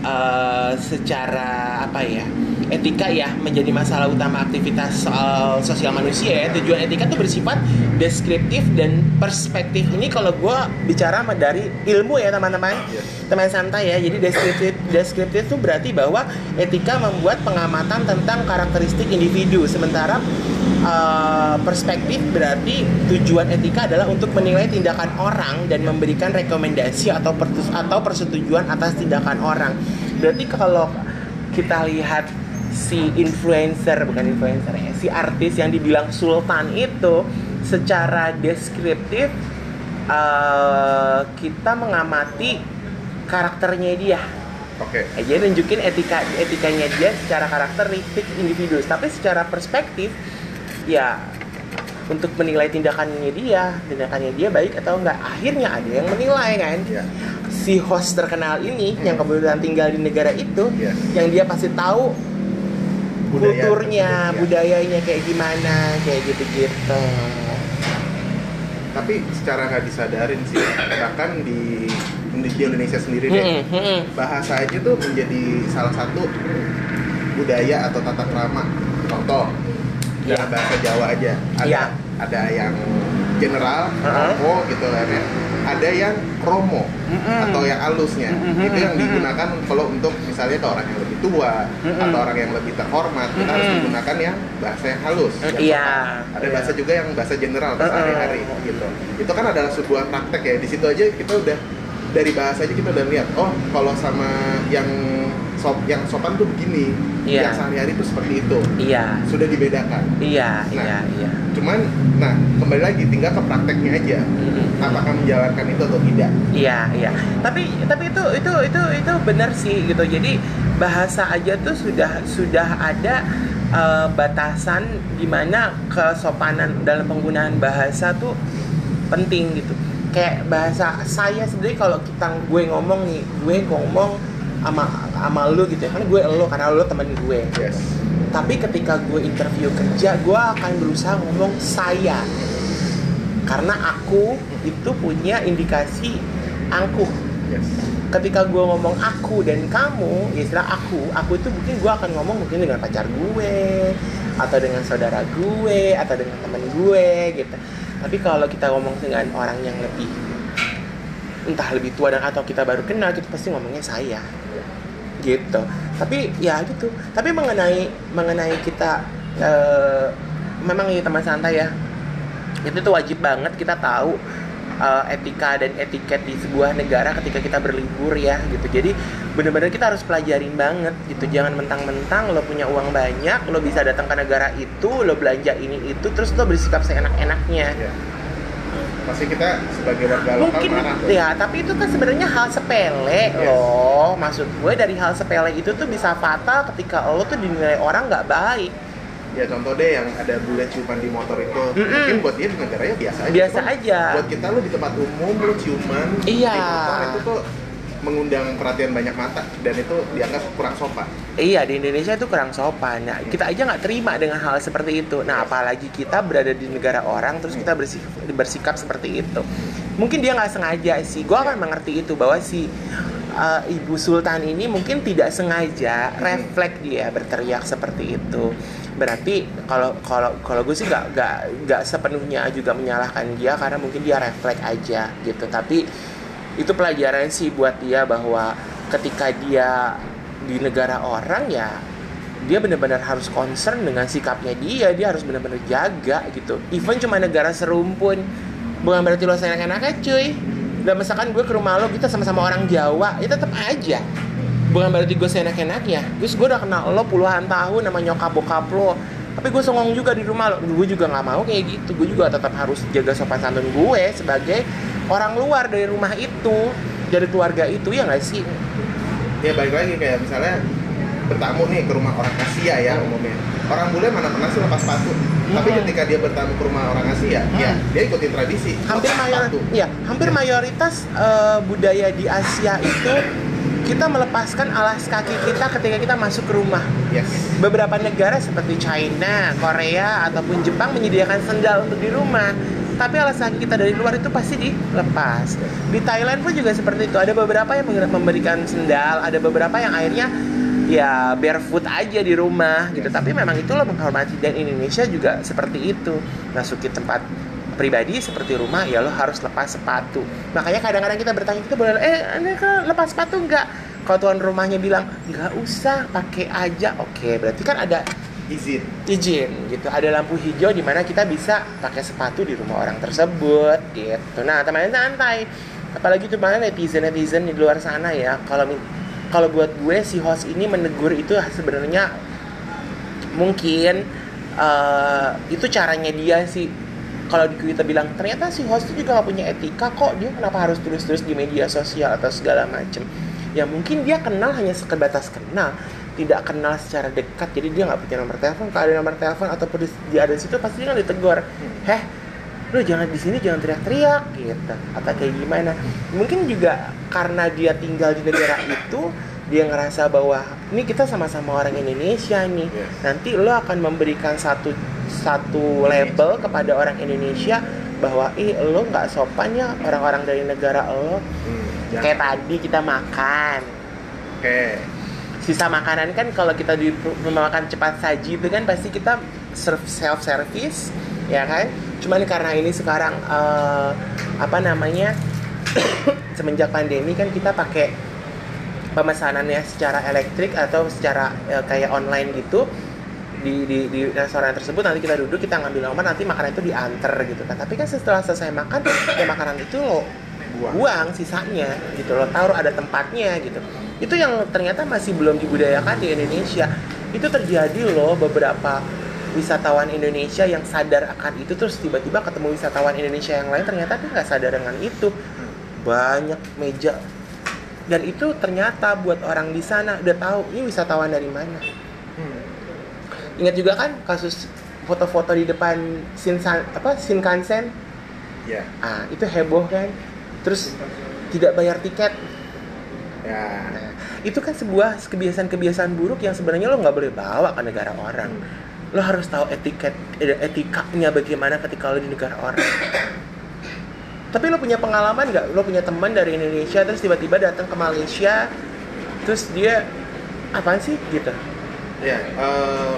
eh, secara apa ya etika ya menjadi masalah utama aktivitas soal sosial manusia ya. Tujuan etika itu bersifat deskriptif dan perspektif. Ini kalau gue bicara dari ilmu ya teman-teman. Yes. teman santai ya. Jadi deskriptif deskriptif itu berarti bahwa etika membuat pengamatan tentang karakteristik individu. Sementara uh, perspektif berarti tujuan etika adalah untuk menilai tindakan orang dan memberikan rekomendasi atau pertus- atau persetujuan atas tindakan orang. Berarti kalau kita lihat si influencer bukan influencer ya si artis yang dibilang sultan itu secara deskriptif uh, kita mengamati karakternya dia Oke. Eh, Dia nunjukin etika etikanya dia secara karakteristik individu, tapi secara perspektif ya untuk menilai tindakannya dia, tindakannya dia baik atau enggak. Akhirnya ada yang menilai kan. Iya. Si host terkenal ini yang kebetulan tinggal di negara itu, Iya. yang dia pasti tahu Budaya kulturnya, tersebut, ya. budayanya kayak gimana, kayak gitu-gitu. Tapi secara nggak disadarin sih, bahkan di di Indonesia sendiri deh, Hmm, hmm. bahasa aja tuh menjadi salah satu budaya atau tata krama. Contoh, dalam bahasa Jawa aja, ada Iya. ada yang general, Heeh. romo gitu kan ya. Ada yang kromo Mm-mm. atau yang alusnya. Mm-mm. Itu yang digunakan kalau untuk misalnya ke orang yang lebih tua Mm-mm. atau orang yang lebih terhormat, kita harus Mm-mm. menggunakan yang bahasa yang halus. Mm, yang iya. Ada Iya. bahasa juga yang bahasa general bahasa Mm-mm. hari-hari gitu. Itu kan adalah sebuah praktek ya. Di situ aja kita udah dari bahasa aja kita udah lihat. Oh, kalau sama yang sop yang sopan tuh begini, Iya. yang sehari-hari tuh seperti itu. Iya, Sudah dibedakan. iya, Nah. iya, iya. Cuman, nah kembali lagi tinggal ke prakteknya aja. Mm-mm. Apakah menjalankan itu atau tidak? Iya, iya. Tapi tapi itu itu itu itu benar sih gitu. Jadi bahasa aja tuh sudah sudah ada eh, batasan di mana kesopanan dalam penggunaan bahasa tuh penting gitu. Kayak bahasa saya sendiri kalau kita gue ngomong nih, gue ngomong sama sama lu gitu ya. Kan gue lo karena lo temen gue. Yes. Tapi ketika gue interview kerja, gue akan berusaha ngomong saya. Karena aku itu punya indikasi angkuh. Yes. Ketika gue ngomong aku dan kamu, ya istilah aku, aku itu mungkin gue akan ngomong mungkin dengan pacar gue, atau dengan saudara gue, atau dengan teman gue gitu. Tapi kalau kita ngomong dengan orang yang lebih entah lebih tua dan atau kita baru kenal, kita pasti ngomongnya saya. Gitu. Tapi ya gitu. Tapi mengenai mengenai kita eh, memang ini teman santai ya. Itu tuh wajib banget kita tahu eh, etika dan etiket di sebuah negara ketika kita berlibur ya gitu. Jadi bener-bener kita harus pelajarin banget gitu. Jangan mentang-mentang lo punya uang banyak lo bisa datang ke negara itu lo belanja ini itu terus lo bersikap seenak-enaknya. Ya. Pasti kita sebagai warga lokal mungkin marah tuh. ya tapi itu kan sebenarnya hal sepele Yes. loh maksud gue dari hal sepele itu tuh bisa fatal ketika lo tuh dinilai orang nggak baik Ya contoh deh yang ada bule ciuman di motor itu, Mm-mm. mungkin buat dia di negaranya biasa aja. biasa aja Buat kita lu di tempat umum lu ciuman Iya. di motor itu tuh mengundang perhatian banyak mata dan itu dianggap kurang sopan. iya di Indonesia itu kurang sopan. Nah, kita aja nggak terima dengan hal seperti itu. Nah apalagi kita berada di negara orang terus kita bersikap, bersikap seperti itu. Mungkin dia nggak sengaja sih. Gue akan mengerti itu bahwa si uh, ibu sultan ini mungkin tidak sengaja refleks dia berteriak seperti itu. Berarti kalau kalau kalau gue sih nggak nggak nggak sepenuhnya juga menyalahkan dia karena mungkin dia refleks aja gitu. Tapi itu pelajaran sih buat dia bahwa ketika dia di negara orang ya dia benar-benar harus concern dengan sikapnya dia. Dia harus benar-benar jaga gitu. Even cuma negara serumpun. Bukan berarti lo seenak-enaknya cuy. Dan misalkan gue ke rumah lo kita sama-sama orang Jawa ya tetap aja. Bukan berarti gue seenak-enaknya. Gus gue udah kenal lo puluhan tahun sama nyokap bokap lo. Tapi gue songong juga di rumah lo. Gue juga nggak mau kayak gitu. Gue juga tetap harus jaga sopan santun gue sebagai orang luar dari rumah itu dari keluarga itu ya nggak sih Ya balik lagi kayak misalnya bertamu nih ke rumah orang Asia ya umumnya. Orang bule mana pernah sih lepas sepatu. Tapi Hmm. ketika dia bertamu ke rumah orang Asia, ya Hmm. dia ikutin tradisi. hampir lepas mayor sepatu. ya hampir mayoritas eh, budaya di Asia itu kita melepaskan alas kaki kita ketika kita masuk ke rumah Yes. beberapa negara seperti China, Korea ataupun Jepang menyediakan sendal untuk di rumah. Tapi alas kaki kita dari luar itu pasti dilepas. Di Thailand pun juga seperti itu. Ada beberapa yang memberikan sendal, ada beberapa yang akhirnya ya barefoot aja di rumah gitu. Tapi memang itu lo menghormati dan Indonesia juga seperti itu. Masuki tempat pribadi seperti rumah ya lo harus lepas sepatu. Makanya kadang-kadang kita bertanya kita boleh eh kan lepas sepatu enggak? Kalau tuan rumahnya bilang nggak usah pakai aja, oke berarti kan ada Izin. izin gitu. Ada lampu hijau di mana kita bisa pakai sepatu di rumah orang tersebut gitu. Nah teman santai. Apalagi tuh mana netizen netizen di luar sana ya. Kalau kalau buat gue si host ini menegur itu sebenarnya mungkin eh, itu caranya dia sih. Kalau kita bilang ternyata si host itu juga gak punya etika kok. Dia kenapa harus terus-terus di media sosial atau segala macem? Ya mungkin dia kenal hanya sekebatas kenal tidak kenal secara dekat jadi dia nggak punya nomor telepon. Kalau ada nomor telepon ataupun di- dia ada di situ pasti kan ditegur. Heh lu jangan di sini jangan teriak-teriak gitu. Atau kayak gimana. Mungkin juga karena dia tinggal di negara *coughs* itu dia ngerasa bahwa ini kita sama-sama orang Indonesia nih. Yes. nanti lo akan memberikan satu satu label kepada orang Indonesia bahwa ih lo nggak sopan ya orang-orang dari negara lo. Hmm, jangan. kayak tadi kita makan. Oke. Sisa makanan kan kalau kita di rumah makan cepat saji itu kan pasti kita self service ya kan? Cuman karena ini sekarang eh, apa namanya *coughs* semenjak pandemi kan kita pakai pemesanannya secara elektrik atau secara eh, kayak online gitu di, di, di restoran tersebut nanti kita duduk kita ngambil nomor nanti makanan itu diantar gitu kan. Tapi kan setelah selesai makan ya makanan itu lo Buang. buang sisanya gitu lo taruh ada tempatnya gitu itu yang ternyata masih belum dibudayakan di Indonesia. Itu terjadi loh beberapa wisatawan Indonesia yang sadar akan itu terus tiba-tiba ketemu wisatawan Indonesia yang lain ternyata dia nggak sadar dengan itu. Banyak meja. Dan itu ternyata buat orang di sana udah tahu ini wisatawan dari mana. Hmm. ingat juga kan kasus foto-foto di depan Shinsan apa Shinkansen? Ya. ah itu heboh kan? Terus tidak bayar tiket Ya. Nah, itu kan sebuah kebiasaan-kebiasaan buruk yang sebenarnya lo nggak boleh bawa ke negara orang. Lo harus tahu etiket, eh, etikanya bagaimana ketika lo di negara orang. Tapi lo punya pengalaman nggak? Lo punya teman dari Indonesia terus tiba-tiba datang ke Malaysia, terus dia apaan sih gitu? Ya, eh,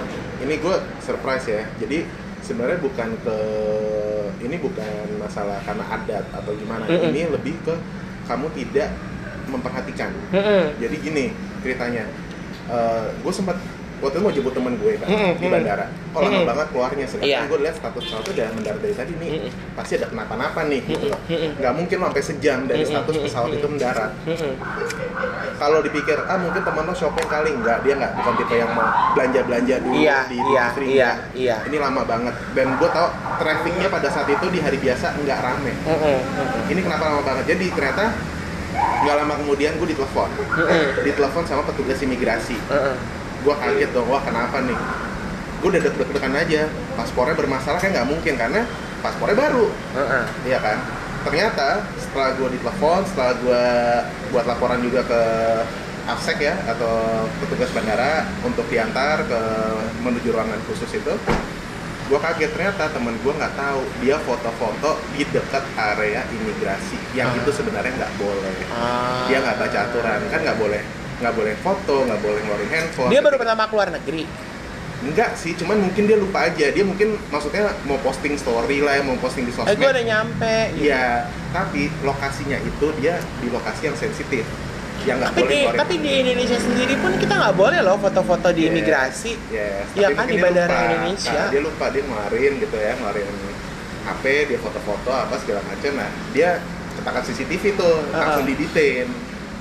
ini gue surprise ya. Jadi sebenarnya bukan ke ini bukan masalah karena adat atau gimana. Mm-mm. Ini lebih ke kamu tidak memperhatikan. Mm-mm. Jadi gini ceritanya. gue sempat waktu itu mau jemput teman gue kan Mm-mm, di bandara. Kok lama Mm-mm. banget keluarnya. Sedangkan Iya. gue lihat status pesawat udah mendarat dari tadi nih. Mm-mm. Pasti ada kenapa-napa nih. Gitu loh. Nggak mungkin sampai sejam dari status pesawat itu mendarat. Mm-mm. Kalau dipikir ah mungkin teman lo shopping kali nggak dia nggak bukan tipe yang mau belanja belanja dulu Iya, di iya, free, iya, nggak. iya. ini lama banget dan gue tau trafficnya pada saat itu di hari biasa nggak rame. Mm-mm. ini kenapa lama banget jadi ternyata nggak lama kemudian gue ditelepon. Ditelepon sama petugas imigrasi. Gue kaget dong wah kenapa nih? Gue udah deg-degan aja. Paspornya bermasalah kan nggak mungkin karena paspornya baru. Iya kan? Ternyata setelah gue ditelepon, setelah gue buat laporan juga ke AFSEC ya atau petugas bandara untuk diantar ke menuju ruangan khusus itu, gue kaget ternyata temen gue nggak tahu dia foto-foto di dekat area imigrasi yang Ah. itu sebenarnya nggak boleh. Ah. Dia nggak baca aturan kan nggak boleh nggak boleh foto, nggak boleh ngeluarin handphone. Dia baru pertama keluar negeri. Enggak sih, cuman mungkin dia lupa aja. Dia mungkin maksudnya mau posting story lah, mau posting di Eh sosmed. gue udah nyampe. gitu. Iya, tapi lokasinya itu dia di lokasi yang sensitif, yang nggak Tapi boleh di, tapi di Indonesia sendiri pun kita nggak boleh loh foto-foto di Yes. imigrasi. Yes, tapi kan, di bandara lupa. Indonesia. Nah, dia lupa dia ngeluarin gitu ya, ngeluarin HP, dia foto-foto apa segala macam. Nah, dia cetakan CCTV tuh Ah. langsung didetain.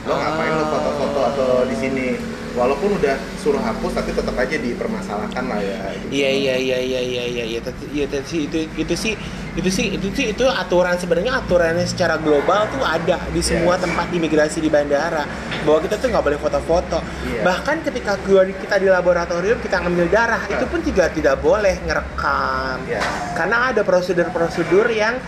Lo ngapain lo foto-foto atau di sini? Walaupun udah suruh hapus, tapi tetap aja dipermasalahkan lah ya. gitu. Iya iya iya iya iya iya iya iya, tapi sih itu itu sih itu sih itu sih itu aturan sebenarnya aturannya secara global tuh ada di semua Yes. tempat imigrasi di bandara bahwa kita tuh nggak boleh foto-foto Iya. bahkan ketika kita di laboratorium kita ngambil darah itu Ah. pun juga tidak boleh ngerekam Ya. karena ada prosedur-prosedur yang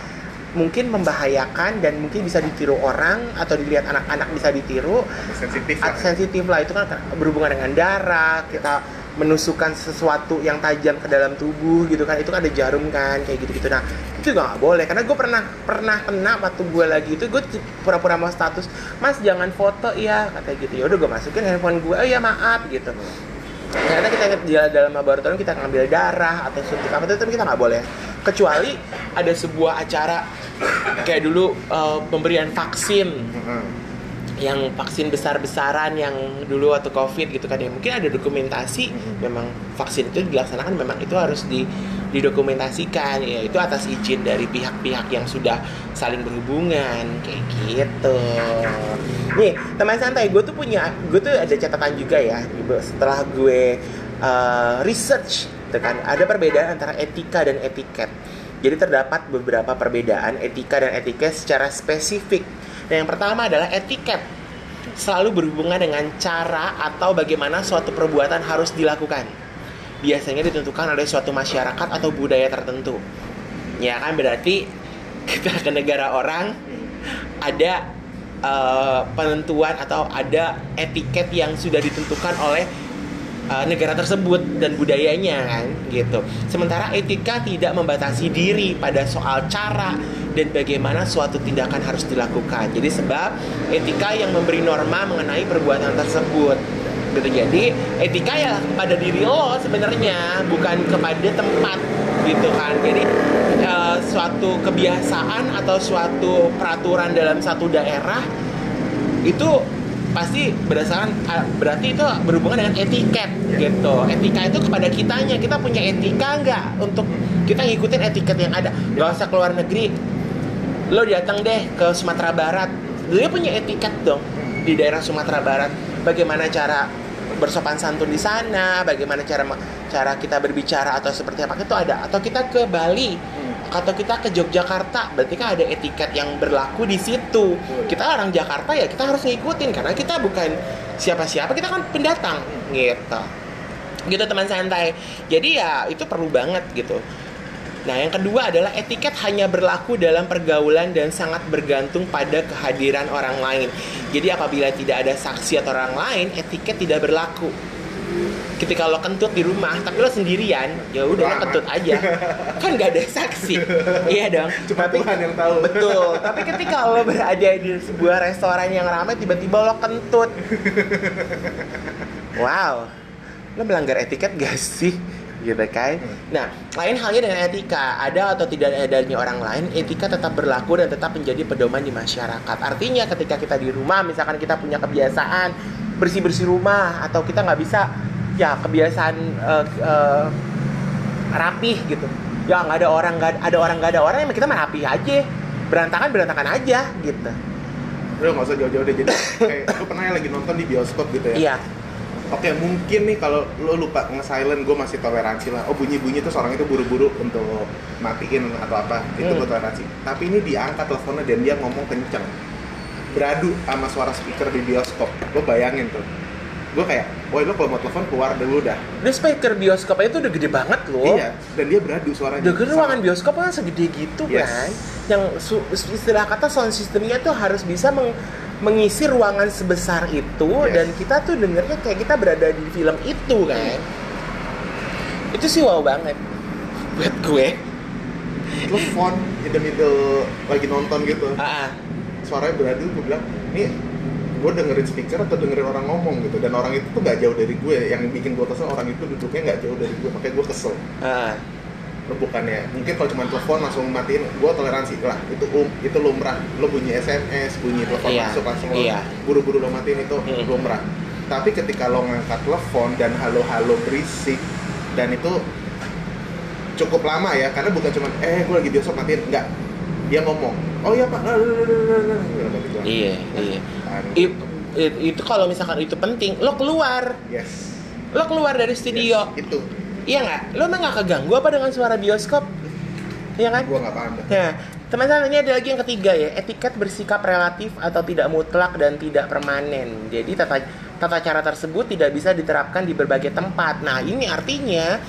mungkin membahayakan dan mungkin bisa ditiru orang atau dilihat anak-anak bisa ditiru. Sensitif lah. Sensitif lah itu kan berhubungan dengan darah kita menusukkan sesuatu yang tajam ke dalam tubuh gitu kan itu kan ada jarum kan kayak gitu gitu nah itu juga nggak boleh karena gue pernah pernah kena waktu gue lagi itu gue pura-pura mau status mas jangan foto ya kata gitu. Ya udah gue masukin handphone gue oh ya maaf gitu ternyata kita di dalam laboratorium kita ngambil darah atau suntik apa itu tapi kita nggak boleh. Kecuali ada sebuah acara kayak dulu eh, pemberian vaksin. Yang vaksin besar-besaran yang dulu waktu covid gitu kan ya. Mungkin ada dokumentasi memang vaksin itu dilaksanakan memang itu harus di didokumentasikan ya itu atas izin dari pihak-pihak yang sudah saling berhubungan kayak gitu. Nih teman santai gue tuh punya gue tuh ada catatan juga ya setelah gue uh, research gitu kan ada perbedaan antara etika dan etiket. Jadi terdapat beberapa perbedaan etika dan etiket secara spesifik. Dan yang pertama adalah etiket. Selalu berhubungan dengan cara atau bagaimana suatu perbuatan harus dilakukan. Biasanya ditentukan oleh suatu masyarakat atau budaya tertentu. Ya kan berarti *laughs* kita ke negara orang ada uh, penentuan atau ada etiket yang sudah ditentukan oleh uh, negara tersebut dan budayanya kan gitu. Sementara etika tidak membatasi diri pada soal cara dan bagaimana suatu tindakan harus dilakukan. Jadi sebab etika yang memberi norma mengenai perbuatan tersebut. Gitu. Jadi etika ya pada diri lo sebenarnya bukan kepada tempat gitu kan. Jadi uh, suatu kebiasaan atau suatu peraturan dalam satu daerah itu pasti berdasarkan berarti itu berhubungan dengan etiket gitu. Etika itu kepada kitanya. Kita punya etika nggak untuk kita ngikutin etiket yang ada? Nggak usah keluar negeri. Lo datang deh ke Sumatera Barat. Dia punya etiket dong di daerah Sumatera Barat. Bagaimana cara bersopan santun di sana bagaimana cara cara kita berbicara atau seperti apa itu ada. Atau kita ke Bali hmm. atau kita ke Yogyakarta berarti kan ada etiket yang berlaku di situ. Kita orang Jakarta ya kita harus ngikutin karena kita bukan siapa-siapa kita kan pendatang gitu. Gitu teman santai. Jadi ya itu perlu banget gitu Nah, yang kedua adalah etiket hanya berlaku dalam pergaulan dan sangat bergantung pada kehadiran orang lain. Jadi apabila tidak ada saksi atau orang lain, etiket tidak berlaku. Ketika lo kentut di rumah, tapi lo sendirian, ya udah lo kentut aja. Kan gak ada saksi. iya dong. Cuma tapi, Tuhan yang tahu. Betul. Tapi ketika lo berada di sebuah restoran yang ramai, tiba-tiba lo kentut. *laughs* Wow. Lo melanggar etiket gak sih? Gitu kan. Nah, lain halnya dengan etika, ada atau tidak adanya orang lain, etika tetap berlaku dan tetap menjadi pedoman di masyarakat. Artinya ketika kita di rumah, misalkan kita punya kebiasaan bersih-bersih rumah atau kita nggak bisa ya kebiasaan uh, uh, rapih gitu. Ya nggak ada orang nggak ada orang nggak ada orang, ya kita mah rapih aja, berantakan berantakan aja gitu. Udah nggak usah jauh-jauh deh, jadi kayak lu pernah lagi nonton di bioskop gitu ya? Iya oke mungkin nih kalau lo lupa nge-silent gue masih toleransi lah oh bunyi-bunyi tuh orang itu buru-buru untuk matiin atau apa itu hmm. gue toleransi tapi ini diangkat teleponnya dan dia ngomong kenceng beradu sama suara speaker di bioskop lo bayangin tuh gue kayak, woi lo kalau mau telepon keluar dulu dah. Ini speaker bioskop itu udah gede banget loh. Iya, dan dia beradu suaranya. Udah ruangan bioskop kan segede gitu yes. kan. Yang istilah kata sound systemnya tuh harus bisa meng mengisi ruangan sebesar itu yes. dan kita tuh dengernya kayak kita berada di film itu kan? Itu sih wow banget. Buat gue. Telepon in the middle lagi nonton gitu. Uh-uh. suaranya beradu gue bilang ini gue dengerin speaker atau dengerin orang ngomong gitu. Dan orang itu tuh gak jauh dari gue. Yang bikin gue kesel orang itu duduknya gak jauh dari gue makanya gue kesel. Uh lo bukannya mungkin kalau cuma telepon langsung matiin gue toleransi. Lah itu um itu lumrah. Lo bunyi sms bunyi telepon iya, masuk langsung iya. buru-buru lo matiin itu hmm. lumrah. Tapi ketika lo ngangkat telepon dan halo-halo berisik dan itu cukup lama ya karena bukan cuma eh gue lagi biasa matiin. Enggak dia ngomong oh iya pak. Iya iya. It, itu kalau misalkan itu penting lo keluar. Yes. Lo keluar dari studio. Yes, itu Iya nggak? Lo emang nggak keganggu apa dengan suara bioskop? Iya kan? Gua nggak paham. Nah, teman-teman ini ada lagi yang ketiga ya, etiket bersikap relatif atau tidak mutlak dan tidak permanen. Jadi tata tata cara tersebut tidak bisa diterapkan di berbagai tempat. Nah, ini artinya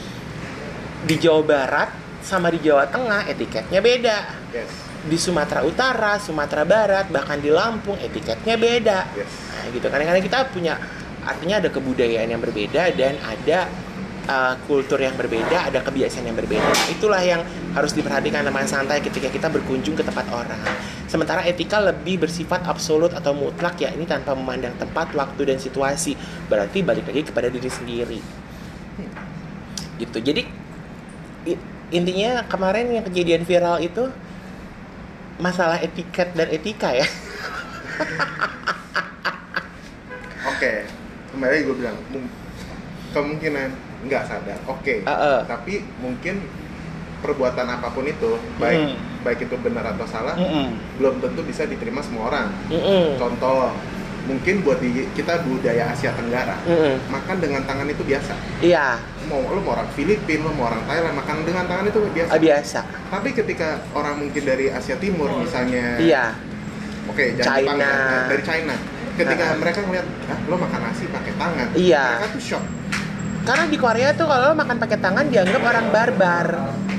di Jawa Barat sama di Jawa Tengah etiketnya beda. Yes. Di Sumatera Utara, Sumatera Barat, bahkan di Lampung etiketnya beda. Yes. Nah, gitu. Karena kita punya artinya ada kebudayaan yang berbeda dan ada uh, kultur yang berbeda, ada kebiasaan yang berbeda. Itulah yang harus diperhatikan teman santai ketika kita berkunjung ke tempat orang. Sementara etika lebih bersifat absolut atau mutlak ya ini tanpa memandang tempat, waktu dan situasi. Berarti balik lagi kepada diri sendiri. Gitu. Jadi intinya kemarin yang kejadian viral itu masalah etiket dan etika ya. Oke, kembali gue bilang kemungkinan nggak sadar oke okay. uh -uh. tapi mungkin perbuatan apa pun itu baik mm. baik itu benar atau salah mm -mm. belum tentu bisa diterima semua orang mm -mm. contoh mungkin buat di kita budaya Asia Tenggara mm -mm. makan dengan tangan itu biasa iya mau lo mau orang Filipina lo mau orang Thailand makan dengan tangan itu biasa uh, biasa tapi ketika orang mungkin dari Asia Timur misalnya iya oke okay, China. Jepang, dari China ketika Nah. mereka ngeliat ah lo makan nasi pakai tangan Iya. mereka tuh shock Karena di Korea tuh kalau makan pakai tangan dianggap orang barbar.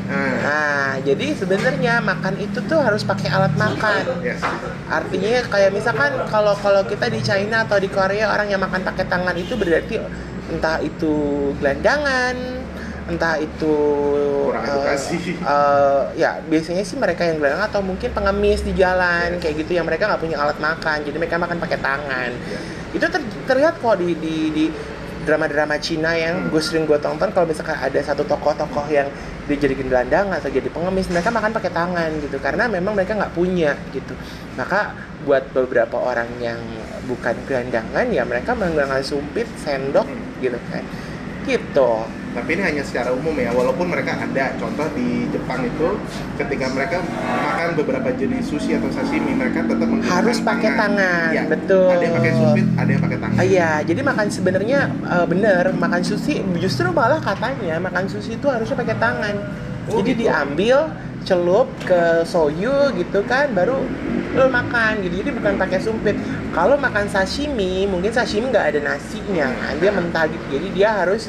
nah, Nah, jadi sebenarnya makan itu tuh harus pakai alat makan. yes. Artinya kayak misalkan kalau kalau kita di China atau di Korea orang yang makan pakai tangan itu berarti entah itu gelandangan, entah itu Kurang edukasi. eh, ya biasanya sih mereka yang gelandangan atau mungkin pengemis di jalan kayak gitu yang mereka nggak punya alat makan, jadi mereka makan pakai tangan. Iya. Itu ter- terlihat kok di di, di drama-drama Cina yang Hmm. gue sering gue tonton kalau misalkan ada satu tokoh-tokoh yang dia jadi gelandangan atau jadi pengemis mereka makan pakai tangan gitu karena memang mereka nggak punya gitu maka buat beberapa orang yang bukan gelandangan ya mereka menggunakan sumpit sendok Hmm. gitu kan gitu tapi ini hanya secara umum ya walaupun mereka ada contoh di Jepang itu ketika mereka makan beberapa jenis sushi atau sashimi mereka tetap Harus pakai tangan, Iya. betul. ada yang pakai sumpit ada yang pakai tangan iya jadi makan sebenarnya eh, bener makan sushi justru malah katanya makan sushi itu harusnya pakai tangan Oh, jadi gitu. diambil celup ke soyu gitu kan baru lo makan gitu jadi bukan pakai sumpit kalau makan sashimi mungkin sashimi nggak ada nasinya kan? Dia mentah gitu. Jadi dia harus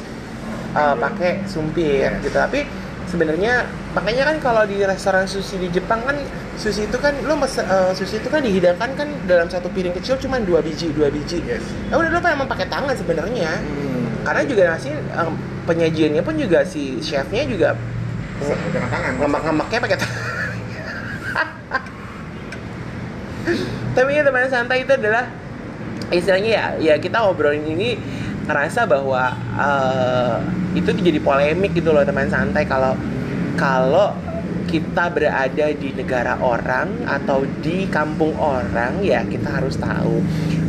uh, pakai sumpit Yes. gitu. Tapi sebenarnya makanya kan kalau di restoran sushi di Jepang kan sushi itu kan lo mesen uh, sushi itu kan dihidangkan kan dalam satu piring kecil cuma dua biji dua biji. Yes. Ya udah lo emang pakai tangan sebenarnya. Hmm. karena juga nasi um, penyajiannya pun juga si chefnya juga dengan tangan. ngemak-ngemaknya pakai tangan. *laughs* Tapi ya teman santai itu adalah istilahnya ya ya kita ngobrolin ini ngerasa bahwa eh, itu jadi polemik gitu loh teman santai. Kalau kalau kita berada di negara orang atau di kampung orang ya kita harus tahu.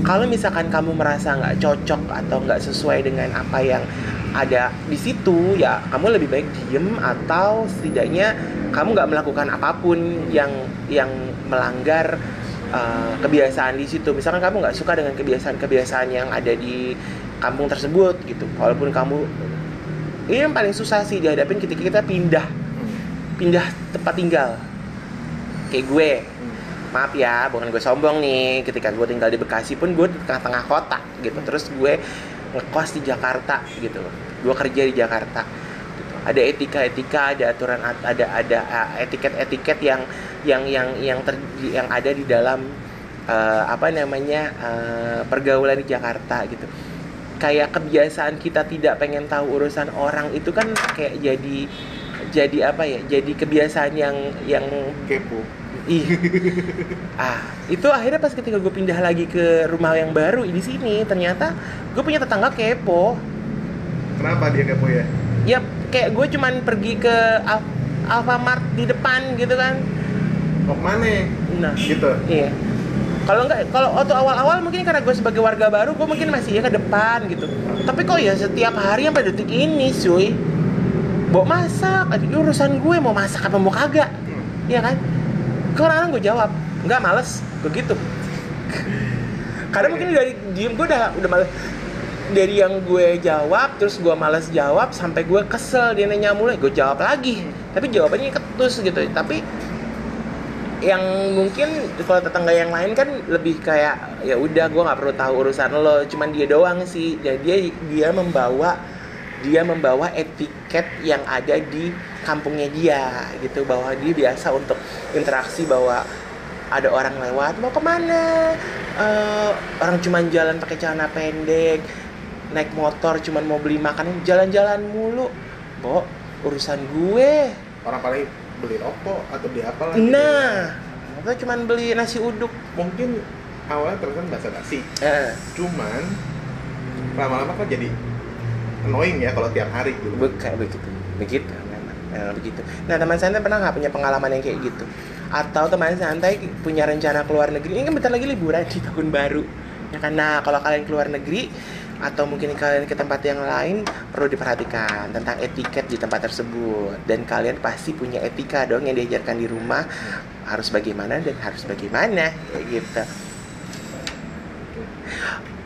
Kalau misalkan kamu merasa nggak cocok atau nggak sesuai dengan apa yang ada di situ ya kamu lebih baik diem atau setidaknya kamu nggak melakukan apa pun yang yang melanggar uh, kebiasaan di situ. Misalkan kamu nggak suka dengan kebiasaan-kebiasaan yang ada di kampung tersebut gitu. Walaupun kamu ini yang paling susah sih dihadapin ketika kita pindah pindah tempat tinggal. Kayak gue. Maaf ya bukan gue sombong nih. Ketika gue tinggal di Bekasi pun gue di tengah-tengah kota gitu. Terus gue ngekos di Jakarta gitu. Gue kerja di Jakarta. Ada etika-etika ada aturan ada ada etiket-etiket yang yang yang yang ter, yang ada di dalam uh, apa namanya uh, pergaulan di Jakarta gitu. Kayak kebiasaan kita tidak pengen tahu urusan orang itu kan kayak jadi jadi apa ya jadi kebiasaan yang yang kepo. Ih. Ah itu akhirnya pas ketika gue pindah lagi ke rumah yang baru di sini ternyata gue punya tetangga kepo. Kenapa dia kepo ya ya kayak gue cuman pergi ke Al Alfamart di depan gitu kan. Mau ke mana? Nah gitu. iya. Kalau enggak kalau waktu awal-awal mungkin karena gue sebagai warga baru gue mungkin masih ya ke depan gitu. Tapi kok ya setiap hari sampai detik ini cuy. Bawa masak aduh urusan gue mau masak apa mau kagak? Hmm. Iya kan? Kadang gue jawab, nggak males, begitu. Karena mungkin dari diem gue udah udah males dari yang gue jawab terus gue males jawab sampai gue kesel dia nanya mulai gue jawab lagi. Tapi jawabannya ketus gitu. Tapi yang mungkin kalau tetangga yang lain kan lebih kayak ya udah gue nggak perlu tahu urusan lo. Cuman dia doang sih. Jadi dia dia membawa dia membawa etiket yang ada di kampungnya dia gitu. Bahwa dia biasa untuk interaksi bahwa ada orang lewat mau ke mana? Eh, orang cuman jalan pakai celana pendek naik motor cuman mau beli makanan jalan-jalan mulu. Bo urusan gue. Orang paling beli rokok atau beli apa lagi nah atau cuman beli nasi uduk. Mungkin awalnya terkesan basa basi eh, cuman lama-lama kan jadi annoying ya kalau tiap hari gitu. Kayak begitu. Begitu memang. Memang begitu. Nah teman santai pernah nggak punya pengalaman yang kayak gitu? Atau teman santai punya rencana keluar negeri? Ini kan bentar lagi liburan di tahun baru. Ya kan? Nah kalau kalian keluar negeri atau mungkin kalian ke tempat yang lain perlu diperhatikan tentang etiket di tempat tersebut. Dan kalian pasti punya etika dong yang diajarkan di rumah. Harus bagaimana dan harus bagaimana kayak gitu.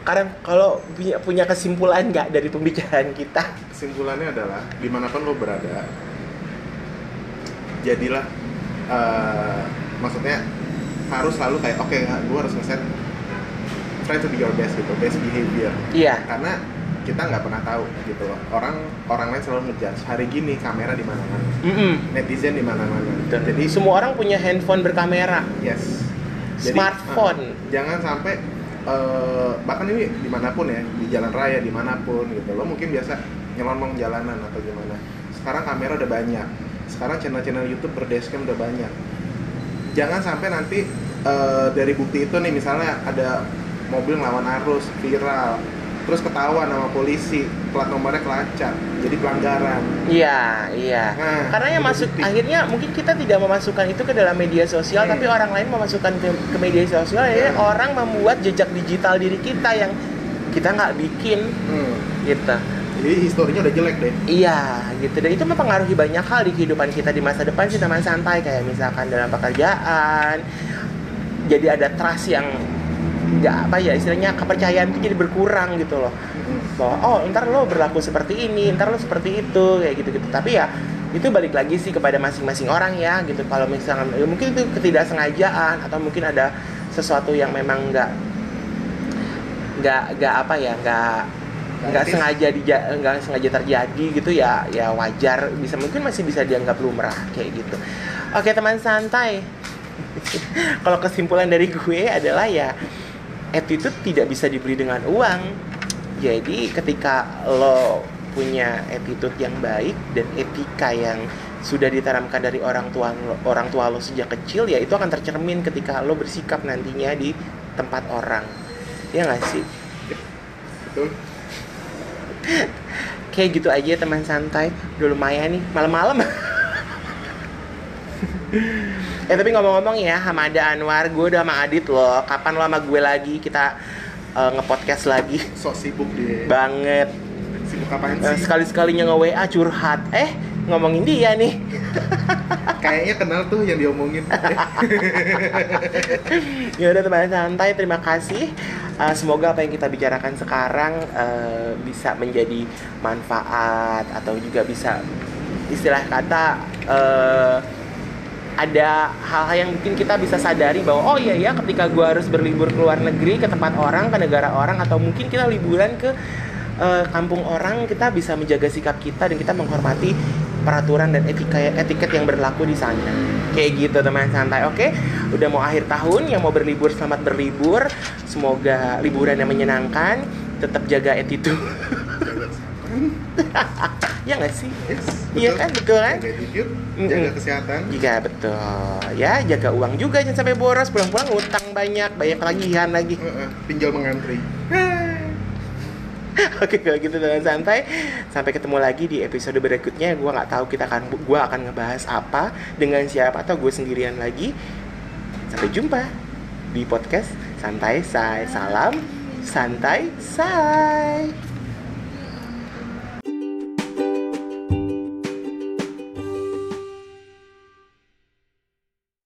Karena kalau punya punya kesimpulan nggak dari pembicaraan kita? Kesimpulannya adalah di mana pun lo berada jadilah eh, maksudnya harus selalu kayak oke gue harus ngeset try to be your best gitu best behavior. Iya. karena kita nggak pernah tahu gitu loh. Orang orang lain selalu ngejudge hari gini kamera di mana-mana Mm-mm. netizen di mana-mana Dan jadi semua orang punya handphone berkamera, yes. Smartphone. uh, jangan sampai uh, bahkan ini di mana pun ya di jalan raya di mana pun gitu lo mungkin biasa nyelonong jalanan atau gimana. Sekarang kamera udah banyak. Sekarang channel-channel YouTube berdashcam udah banyak. Jangan sampai nanti uh, dari bukti itu nih misalnya ada mobil ngelawan arus viral terus ketahuan sama polisi plat nomornya kelacak jadi pelanggaran Iya, iya. Nah, Karena yang masuk bukti. akhirnya mungkin kita tidak memasukkan itu ke dalam media sosial, Hmm. tapi orang lain memasukkan ke, ke media sosial. Ya, Hmm. orang membuat jejak digital diri kita yang kita nggak bikin, Hmm. gitu. jadi historinya udah jelek deh Iya, gitu. Dan itu mempengaruhi banyak hal di kehidupan kita di masa depan sih teman santai kayak misalkan dalam pekerjaan. Jadi ada trust yang nggak apa ya istilahnya kepercayaan itu jadi berkurang gitu loh. Bahwa oh ntar lo berlaku seperti ini ntar lo seperti itu kayak gitu gitu tapi ya itu balik lagi sih kepada masing-masing orang ya gitu. Kalau misalnya ya mungkin itu ketidaksengajaan atau mungkin ada sesuatu yang memang nggak nggak nggak apa ya nggak nggak sengaja di nggak sengaja terjadi gitu ya ya wajar. Bisa mungkin masih bisa dianggap lumrah kayak gitu. Oke teman santai. *laughs* Kalau kesimpulan dari gue adalah ya attitude tidak bisa dibeli dengan uang. Jadi ketika lo punya attitude yang baik dan etika yang sudah ditanamkan dari orang tua lo, orang tua lo sejak kecil ya itu akan tercermin ketika lo bersikap nantinya di tempat orang. Ya nggak sih? Betul. Kayak gitu aja teman santai. Udah lumayan nih malam-malam *laughs* *laughs* eh tapi ngomong-ngomong ya Hamada Anwar gue udah sama Adit loh. Kapan lo sama gue lagi? Kita eh, nge-podcast lagi. Sok sibuk dia. Banget. Sibuk apaan Eh, sih? sekali-sekalinya nge-WA curhat. Eh ngomongin dia nih. *laughs* Kayaknya kenal tuh yang diomongin. *laughs* Ya udah teman santai. Terima kasih. Uh, semoga apa yang kita bicarakan sekarang uh, bisa menjadi manfaat atau juga bisa istilah kata uh, ada hal-hal yang mungkin kita bisa sadari bahwa oh iya ya ketika gue harus berlibur ke luar negeri ke tempat orang ke negara orang atau mungkin kita liburan ke uh, kampung orang kita bisa menjaga sikap kita dan kita menghormati peraturan dan etika etiket yang berlaku di sana. Kayak gitu teman santai oke? Udah mau akhir tahun yang mau berlibur selamat berlibur. Semoga liburan yang menyenangkan tetap jaga attitude *laughs* *laughs* ya nggak sih? Yes, Iya kan, betul kan? jaga Mm-mm. jaga kesehatan. Iya betul. Ya jaga uang juga jangan sampai boros. Pulang-pulang utang banyak banyak tagihan lagi. Heeh, pinjol mengantri. *laughs* Oke kalau gitu dengan santai. Sampai ketemu lagi di episode berikutnya. Gua nggak tahu kita akan gua akan ngebahas apa Dengan siapa atau gue sendirian lagi. Sampai jumpa Di podcast Santai Say Salam. Santai Say